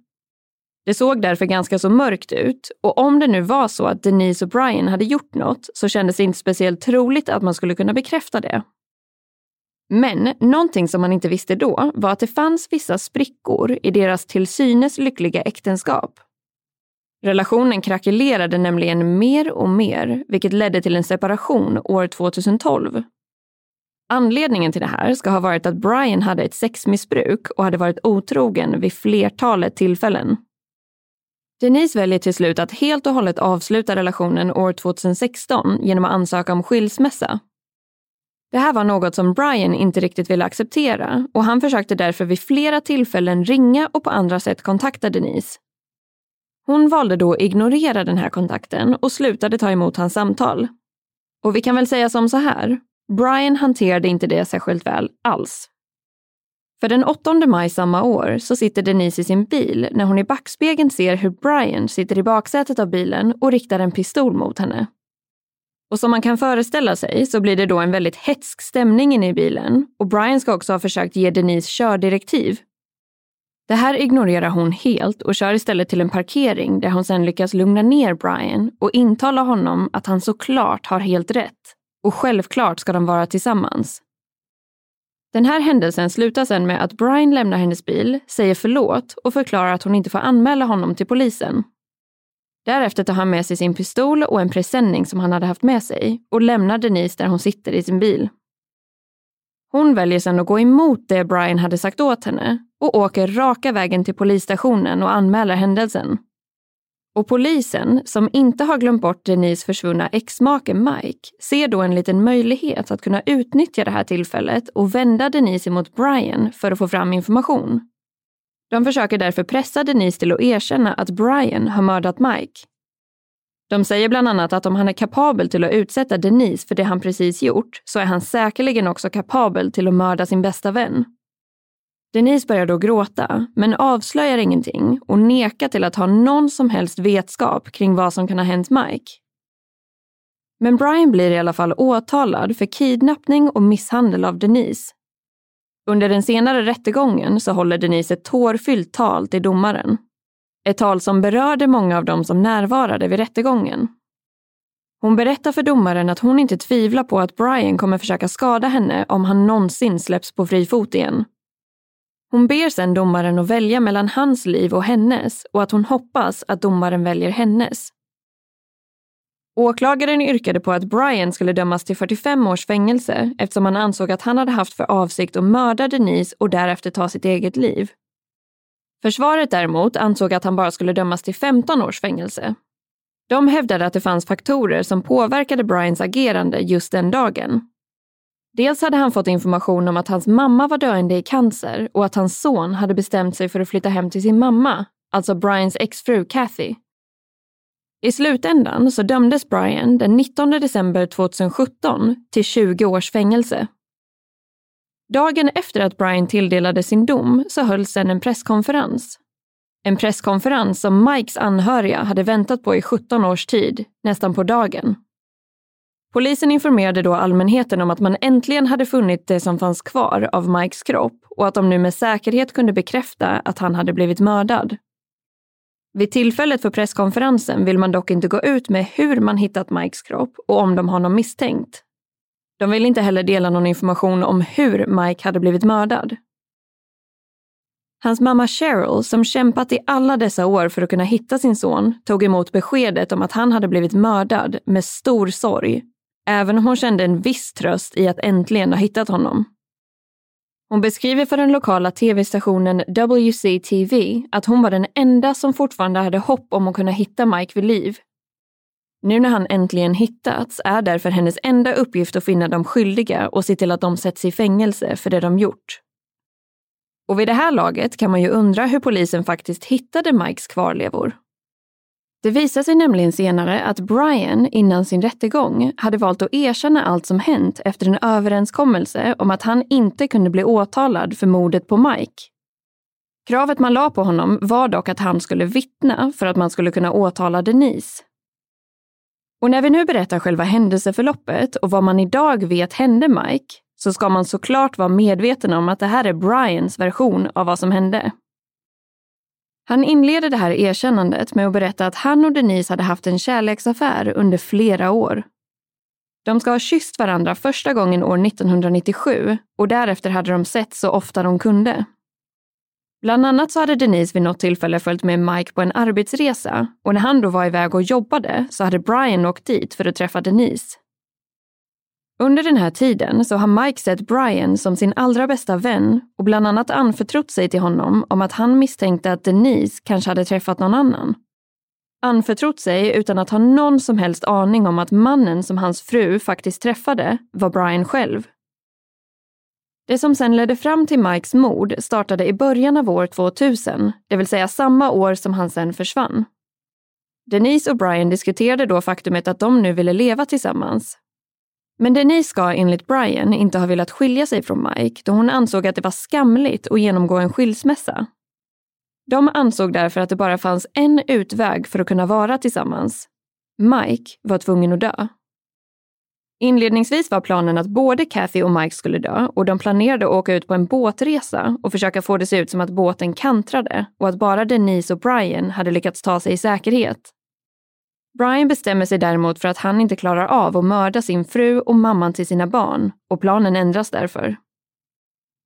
Det såg därför ganska så mörkt ut och om det nu var så att Denise och Brian hade gjort något så kändes det inte speciellt troligt att man skulle kunna bekräfta det. Men någonting som man inte visste då var att det fanns vissa sprickor i deras till synes lyckliga äktenskap. Relationen krackelerade nämligen mer och mer, vilket ledde till en separation år 2012. Anledningen till det här ska ha varit att Brian hade ett sexmissbruk och hade varit otrogen vid flertalet tillfällen. Denise väljer till slut att helt och hållet avsluta relationen år 2016 genom att ansöka om skilsmässa det här var något som Brian inte riktigt ville acceptera och han försökte därför vid flera tillfällen ringa och på andra sätt kontakta Denise. Hon valde då att ignorera den här kontakten och slutade ta emot hans samtal. Och vi kan väl säga som så här, Brian hanterade inte det särskilt väl alls. För den 8 maj samma år så sitter Denise i sin bil när hon i backspegeln ser hur Brian sitter i baksätet av bilen och riktar en pistol mot henne. Och som man kan föreställa sig så blir det då en väldigt hetsk stämning inne i bilen och Brian ska också ha försökt ge Denise kördirektiv. Det här ignorerar hon helt och kör istället till en parkering där hon sen lyckas lugna ner Brian och intala honom att han såklart har helt rätt och självklart ska de vara tillsammans. Den här händelsen slutar sen med att Brian lämnar hennes bil, säger förlåt och förklarar att hon inte får anmäla honom till polisen Därefter tar han med sig sin pistol och en presenning som han hade haft med sig och lämnar Denise där hon sitter i sin bil. Hon väljer sedan att gå emot det Brian hade sagt åt henne och åker raka vägen till polisstationen och anmäler händelsen. Och polisen, som inte har glömt bort Denise försvunna exmake Mike, ser då en liten möjlighet att kunna utnyttja det här tillfället och vända Denise emot Brian för att få fram information. De försöker därför pressa Denise till att erkänna att Brian har mördat Mike. De säger bland annat att om han är kapabel till att utsätta Denise för det han precis gjort så är han säkerligen också kapabel till att mörda sin bästa vän. Denise börjar då gråta, men avslöjar ingenting och nekar till att ha någon som helst vetskap kring vad som kan ha hänt Mike. Men Brian blir i alla fall åtalad för kidnappning och misshandel av Denise. Under den senare rättegången så håller Denise ett tårfyllt tal till domaren. Ett tal som berörde många av dem som närvarade vid rättegången. Hon berättar för domaren att hon inte tvivlar på att Brian kommer försöka skada henne om han någonsin släpps på fri fot igen. Hon ber sedan domaren att välja mellan hans liv och hennes och att hon hoppas att domaren väljer hennes. Åklagaren yrkade på att Brian skulle dömas till 45 års fängelse eftersom han ansåg att han hade haft för avsikt att mörda Denise och därefter ta sitt eget liv. Försvaret däremot ansåg att han bara skulle dömas till 15 års fängelse. De hävdade att det fanns faktorer som påverkade Brians agerande just den dagen. Dels hade han fått information om att hans mamma var döende i cancer och att hans son hade bestämt sig för att flytta hem till sin mamma, alltså Brians exfru Kathy. I slutändan så dömdes Brian den 19 december 2017 till 20 års fängelse. Dagen efter att Brian tilldelade sin dom så hölls sedan en presskonferens. En presskonferens som Mikes anhöriga hade väntat på i 17 års tid, nästan på dagen. Polisen informerade då allmänheten om att man äntligen hade funnit det som fanns kvar av Mikes kropp och att de nu med säkerhet kunde bekräfta att han hade blivit mördad. Vid tillfället för presskonferensen vill man dock inte gå ut med hur man hittat Mikes kropp och om de har någon misstänkt. De vill inte heller dela någon information om hur Mike hade blivit mördad. Hans mamma Cheryl, som kämpat i alla dessa år för att kunna hitta sin son, tog emot beskedet om att han hade blivit mördad med stor sorg även om hon kände en viss tröst i att äntligen ha hittat honom. Hon beskriver för den lokala tv-stationen WCTV att hon var den enda som fortfarande hade hopp om att kunna hitta Mike vid liv. Nu när han äntligen hittats är därför hennes enda uppgift att finna de skyldiga och se till att de sätts i fängelse för det de gjort. Och vid det här laget kan man ju undra hur polisen faktiskt hittade Mikes kvarlevor. Det visade sig nämligen senare att Brian innan sin rättegång hade valt att erkänna allt som hänt efter en överenskommelse om att han inte kunde bli åtalad för mordet på Mike. Kravet man la på honom var dock att han skulle vittna för att man skulle kunna åtala Denise. Och när vi nu berättar själva händelseförloppet och vad man idag vet hände Mike så ska man såklart vara medveten om att det här är Brians version av vad som hände. Han inleder det här erkännandet med att berätta att han och Denise hade haft en kärleksaffär under flera år. De ska ha kysst varandra första gången år 1997 och därefter hade de sett så ofta de kunde. Bland annat så hade Denise vid något tillfälle följt med Mike på en arbetsresa och när han då var iväg och jobbade så hade Brian åkt dit för att träffa Denise. Under den här tiden så har Mike sett Brian som sin allra bästa vän och bland annat anförtrott sig till honom om att han misstänkte att Denise kanske hade träffat någon annan. Anförtrott sig utan att ha någon som helst aning om att mannen som hans fru faktiskt träffade var Brian själv. Det som sen ledde fram till Mikes mord startade i början av år 2000, det vill säga samma år som han sen försvann. Denise och Brian diskuterade då faktumet att de nu ville leva tillsammans men Denise ska enligt Brian inte ha velat skilja sig från Mike då hon ansåg att det var skamligt att genomgå en skilsmässa. De ansåg därför att det bara fanns en utväg för att kunna vara tillsammans. Mike var tvungen att dö. Inledningsvis var planen att både Kathy och Mike skulle dö och de planerade att åka ut på en båtresa och försöka få det se ut som att båten kantrade och att bara Denise och Brian hade lyckats ta sig i säkerhet. Brian bestämmer sig däremot för att han inte klarar av att mörda sin fru och mamman till sina barn och planen ändras därför.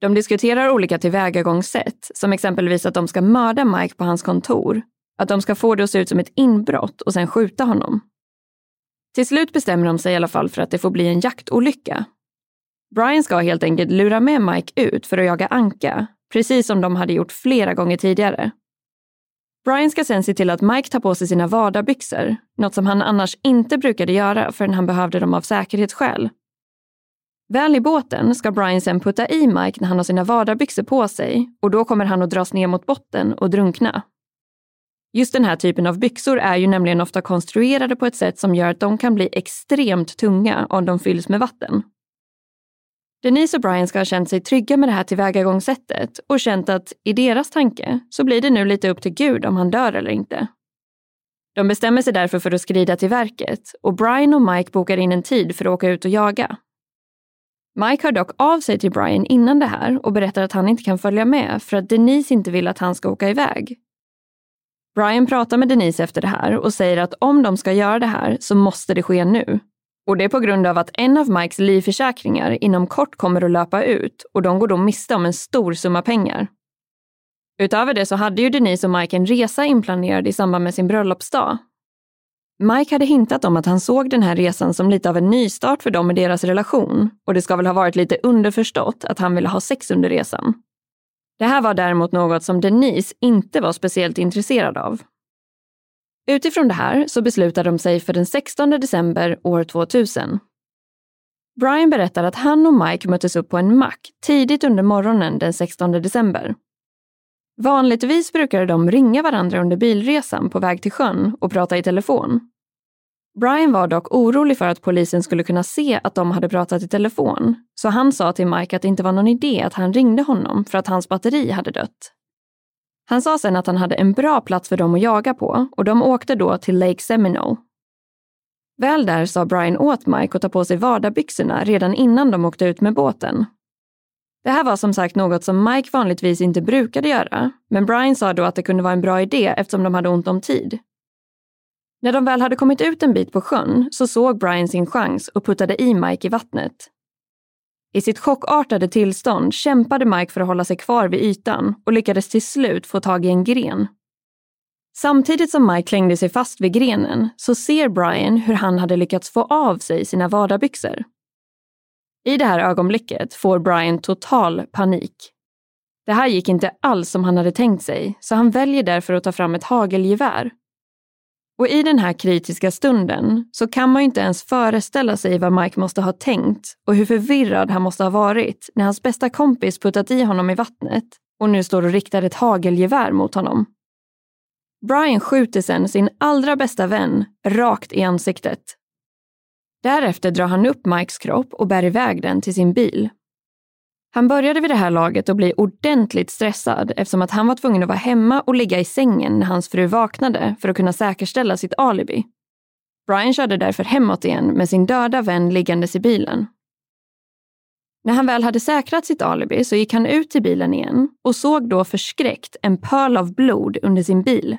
De diskuterar olika tillvägagångssätt, som exempelvis att de ska mörda Mike på hans kontor, att de ska få det att se ut som ett inbrott och sen skjuta honom. Till slut bestämmer de sig i alla fall för att det får bli en jaktolycka. Brian ska helt enkelt lura med Mike ut för att jaga anka, precis som de hade gjort flera gånger tidigare. Brian ska sen se till att Mike tar på sig sina vardagsbyxor, något som han annars inte brukade göra förrän han behövde dem av säkerhetsskäl. Väl i båten ska Brian sen putta i Mike när han har sina vardagsbyxor på sig och då kommer han att dras ner mot botten och drunkna. Just den här typen av byxor är ju nämligen ofta konstruerade på ett sätt som gör att de kan bli extremt tunga om de fylls med vatten. Denise och Brian ska ha känt sig trygga med det här tillvägagångssättet och känt att i deras tanke så blir det nu lite upp till Gud om han dör eller inte. De bestämmer sig därför för att skrida till verket och Brian och Mike bokar in en tid för att åka ut och jaga. Mike hör dock av sig till Brian innan det här och berättar att han inte kan följa med för att Denise inte vill att han ska åka iväg. Brian pratar med Denise efter det här och säger att om de ska göra det här så måste det ske nu. Och det är på grund av att en av Mikes livförsäkringar inom kort kommer att löpa ut och de går då miste om en stor summa pengar. Utöver det så hade ju Denise och Mike en resa inplanerad i samband med sin bröllopsdag. Mike hade hintat om att han såg den här resan som lite av en nystart för dem i deras relation och det ska väl ha varit lite underförstått att han ville ha sex under resan. Det här var däremot något som Denise inte var speciellt intresserad av. Utifrån det här så beslutade de sig för den 16 december år 2000. Brian berättar att han och Mike möttes upp på en mack tidigt under morgonen den 16 december. Vanligtvis brukade de ringa varandra under bilresan på väg till sjön och prata i telefon. Brian var dock orolig för att polisen skulle kunna se att de hade pratat i telefon, så han sa till Mike att det inte var någon idé att han ringde honom för att hans batteri hade dött. Han sa sen att han hade en bra plats för dem att jaga på och de åkte då till Lake Seminole. Väl där sa Brian åt Mike att ta på sig vardagsbyxorna redan innan de åkte ut med båten. Det här var som sagt något som Mike vanligtvis inte brukade göra, men Brian sa då att det kunde vara en bra idé eftersom de hade ont om tid. När de väl hade kommit ut en bit på sjön så såg Brian sin chans och puttade i Mike i vattnet. I sitt chockartade tillstånd kämpade Mike för att hålla sig kvar vid ytan och lyckades till slut få tag i en gren. Samtidigt som Mike klängde sig fast vid grenen så ser Brian hur han hade lyckats få av sig sina vadarbyxor. I det här ögonblicket får Brian total panik. Det här gick inte alls som han hade tänkt sig, så han väljer därför att ta fram ett hagelgevär och i den här kritiska stunden så kan man ju inte ens föreställa sig vad Mike måste ha tänkt och hur förvirrad han måste ha varit när hans bästa kompis puttat i honom i vattnet och nu står och riktar ett hagelgevär mot honom. Brian skjuter sen sin allra bästa vän rakt i ansiktet. Därefter drar han upp Mikes kropp och bär iväg den till sin bil han började vid det här laget att bli ordentligt stressad eftersom att han var tvungen att vara hemma och ligga i sängen när hans fru vaknade för att kunna säkerställa sitt alibi. Brian körde därför hemåt igen med sin döda vän liggandes i bilen. När han väl hade säkrat sitt alibi så gick han ut till bilen igen och såg då förskräckt en pöl av blod under sin bil.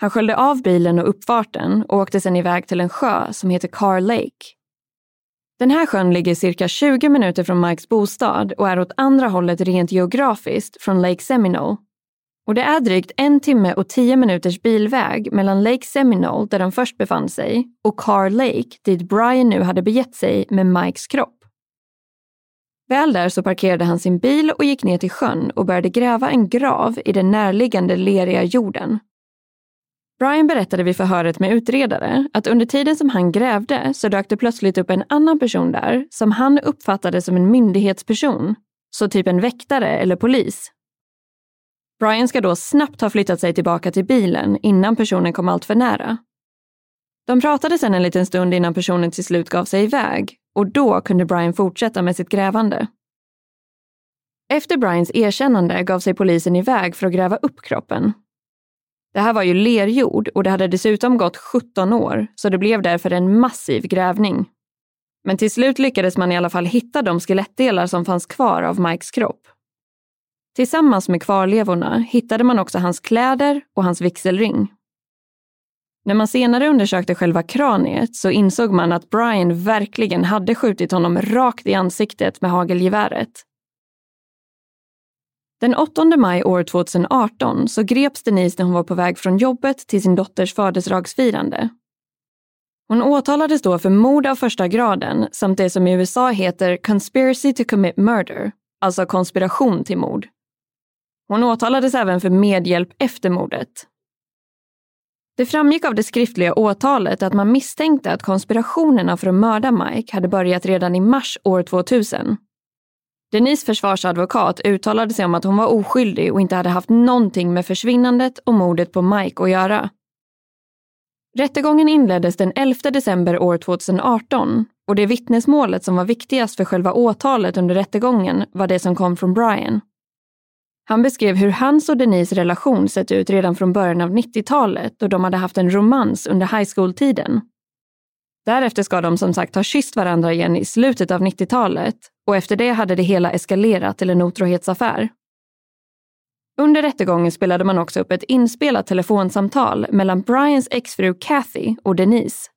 Han sköljde av bilen och uppfarten och åkte sedan iväg till en sjö som heter Car Lake. Den här sjön ligger cirka 20 minuter från Mikes bostad och är åt andra hållet rent geografiskt från Lake Seminole. Och det är drygt en timme och tio minuters bilväg mellan Lake Seminole, där de först befann sig, och Car Lake, dit Brian nu hade begett sig med Mikes kropp. Väl där så parkerade han sin bil och gick ner till sjön och började gräva en grav i den närliggande leriga jorden. Brian berättade vid förhöret med utredare att under tiden som han grävde så dök det plötsligt upp en annan person där som han uppfattade som en myndighetsperson, så typ en väktare eller polis. Brian ska då snabbt ha flyttat sig tillbaka till bilen innan personen kom allt för nära. De pratade sedan en liten stund innan personen till slut gav sig iväg och då kunde Brian fortsätta med sitt grävande. Efter Brians erkännande gav sig polisen iväg för att gräva upp kroppen det här var ju lerjord och det hade dessutom gått 17 år, så det blev därför en massiv grävning. Men till slut lyckades man i alla fall hitta de skelettdelar som fanns kvar av Mikes kropp. Tillsammans med kvarlevorna hittade man också hans kläder och hans vigselring. När man senare undersökte själva kraniet så insåg man att Brian verkligen hade skjutit honom rakt i ansiktet med hagelgeväret den 8 maj år 2018 så greps Denise när hon var på väg från jobbet till sin dotters födelsedagsfirande. Hon åtalades då för mord av första graden samt det som i USA heter conspiracy to commit murder, alltså konspiration till mord. Hon åtalades även för medhjälp efter mordet, Det framgick av det skriftliga åtalet att man misstänkte att konspirationerna för att mörda Mike hade börjat redan i mars år 2000. Denise försvarsadvokat uttalade sig om att hon var oskyldig och inte hade haft någonting med försvinnandet och mordet på Mike att göra. Rättegången inleddes den 11 december år 2018 och det vittnesmålet som var viktigast för själva åtalet under rättegången var det som kom från Brian. Han beskrev hur hans och Denise relation sett ut redan från början av 90-talet då de hade haft en romans under high school-tiden. Därefter ska de som sagt ha kysst varandra igen i slutet av 90-talet och efter det hade det hela eskalerat till en otrohetsaffär. Under rättegången spelade man också upp ett inspelat telefonsamtal mellan Brians exfru Kathy och Denise.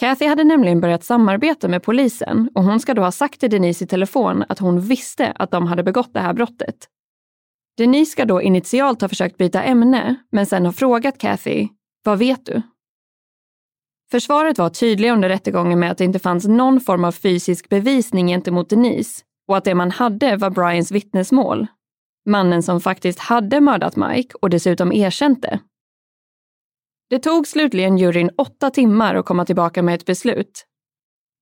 Kathy hade nämligen börjat samarbeta med polisen och hon ska då ha sagt till Denise i telefon att hon visste att de hade begått det här brottet. Denise ska då initialt ha försökt byta ämne, men sen har frågat Kathy, vad vet du? Försvaret var tydliga under rättegången med att det inte fanns någon form av fysisk bevisning gentemot Denise och att det man hade var Brians vittnesmål. Mannen som faktiskt hade mördat Mike och dessutom erkänt det. Det tog slutligen juryn åtta timmar att komma tillbaka med ett beslut.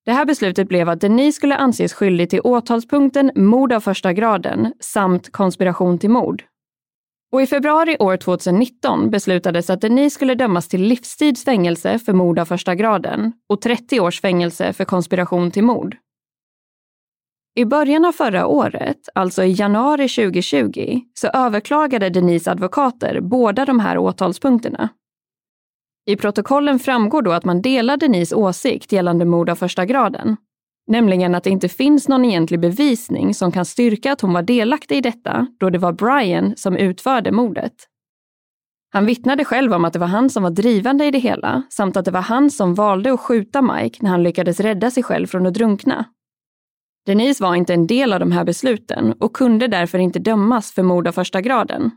Det här beslutet blev att Denise skulle anses skyldig till åtalspunkten mord av första graden samt konspiration till mord. Och i februari år 2019 beslutades att Denise skulle dömas till livstids fängelse för mord av första graden och 30 års fängelse för konspiration till mord. I början av förra året, alltså i januari 2020, så överklagade Denise advokater båda de här åtalspunkterna. I protokollen framgår då att man delar Denises åsikt gällande mord av första graden. Nämligen att det inte finns någon egentlig bevisning som kan styrka att hon var delaktig i detta då det var Brian som utförde mordet. Han vittnade själv om att det var han som var drivande i det hela samt att det var han som valde att skjuta Mike när han lyckades rädda sig själv från att drunkna. Denise var inte en del av de här besluten och kunde därför inte dömas för mord av första graden.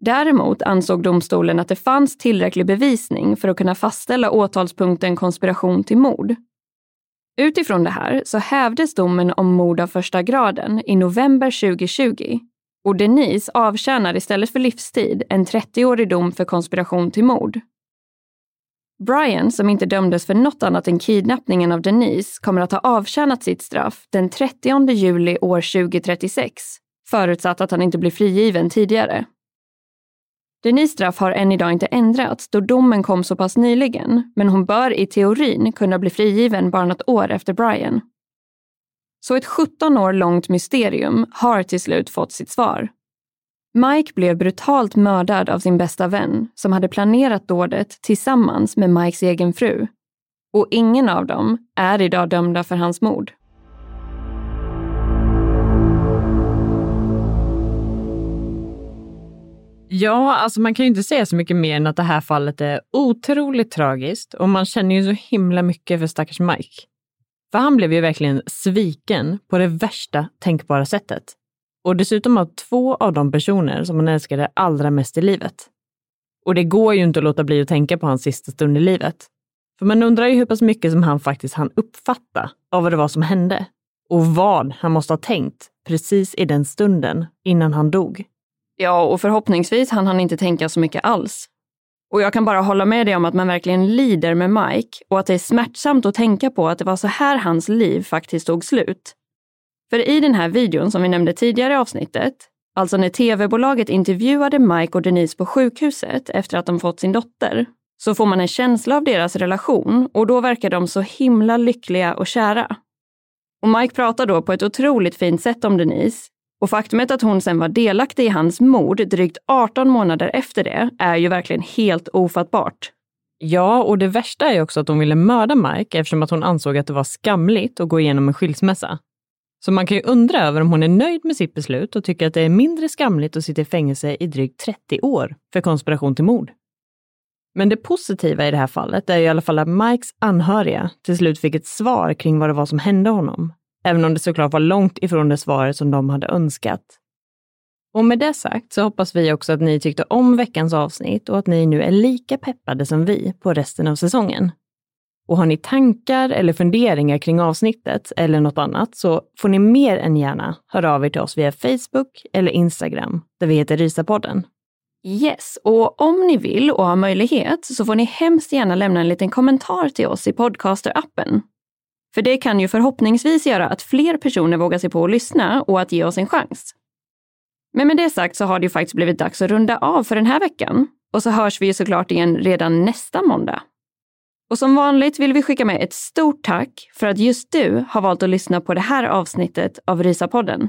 Däremot ansåg domstolen att det fanns tillräcklig bevisning för att kunna fastställa åtalspunkten konspiration till mord. Utifrån det här så hävdes domen om mord av första graden i november 2020 och Denise avtjänar istället för livstid en 30-årig dom för konspiration till mord. Brian, som inte dömdes för något annat än kidnappningen av Denise, kommer att ha avtjänat sitt straff den 30 juli år 2036, förutsatt att han inte blir frigiven tidigare. Denise straff har än idag inte ändrats då domen kom så pass nyligen, men hon bör i teorin kunna bli frigiven bara något år efter Brian. Så ett 17 år långt mysterium har till slut fått sitt svar. Mike blev brutalt mördad av sin bästa vän som hade planerat dådet tillsammans med Mikes egen fru. Och ingen av dem är idag dömda för hans mord. Ja, alltså man kan ju inte säga så mycket mer än att det här fallet är otroligt tragiskt och man känner ju så himla mycket för stackars Mike. För han blev ju verkligen sviken på det värsta tänkbara sättet. Och dessutom av två av de personer som han älskade allra mest i livet. Och det går ju inte att låta bli att tänka på hans sista stund i livet. För man undrar ju hur pass mycket som han faktiskt hann uppfatta av vad det var som hände. Och vad han måste ha tänkt precis i den stunden innan han dog. Ja, och förhoppningsvis hann han inte tänka så mycket alls. Och jag kan bara hålla med dig om att man verkligen lider med Mike och att det är smärtsamt att tänka på att det var så här hans liv faktiskt tog slut. För i den här videon som vi nämnde tidigare i avsnittet, alltså när tv-bolaget intervjuade Mike och Denise på sjukhuset efter att de fått sin dotter, så får man en känsla av deras relation och då verkar de så himla lyckliga och kära. Och Mike pratar då på ett otroligt fint sätt om Denise och faktumet att hon sen var delaktig i hans mord drygt 18 månader efter det är ju verkligen helt ofattbart. Ja, och det värsta är ju också att hon ville mörda Mike eftersom att hon ansåg att det var skamligt att gå igenom en skilsmässa. Så man kan ju undra över om hon är nöjd med sitt beslut och tycker att det är mindre skamligt att sitta i fängelse i drygt 30 år för konspiration till mord. Men det positiva i det här fallet är i alla fall att Mikes anhöriga till slut fick ett svar kring vad det var som hände honom även om det såklart var långt ifrån det svaret som de hade önskat. Och med det sagt så hoppas vi också att ni tyckte om veckans avsnitt och att ni nu är lika peppade som vi på resten av säsongen. Och har ni tankar eller funderingar kring avsnittet eller något annat så får ni mer än gärna höra av er till oss via Facebook eller Instagram där vi heter Rysapodden. Yes, och om ni vill och har möjlighet så får ni hemskt gärna lämna en liten kommentar till oss i Podcasterappen. För det kan ju förhoppningsvis göra att fler personer vågar sig på att lyssna och att ge oss en chans. Men med det sagt så har det ju faktiskt blivit dags att runda av för den här veckan. Och så hörs vi ju såklart igen redan nästa måndag. Och som vanligt vill vi skicka med ett stort tack för att just du har valt att lyssna på det här avsnittet av Rysapodden.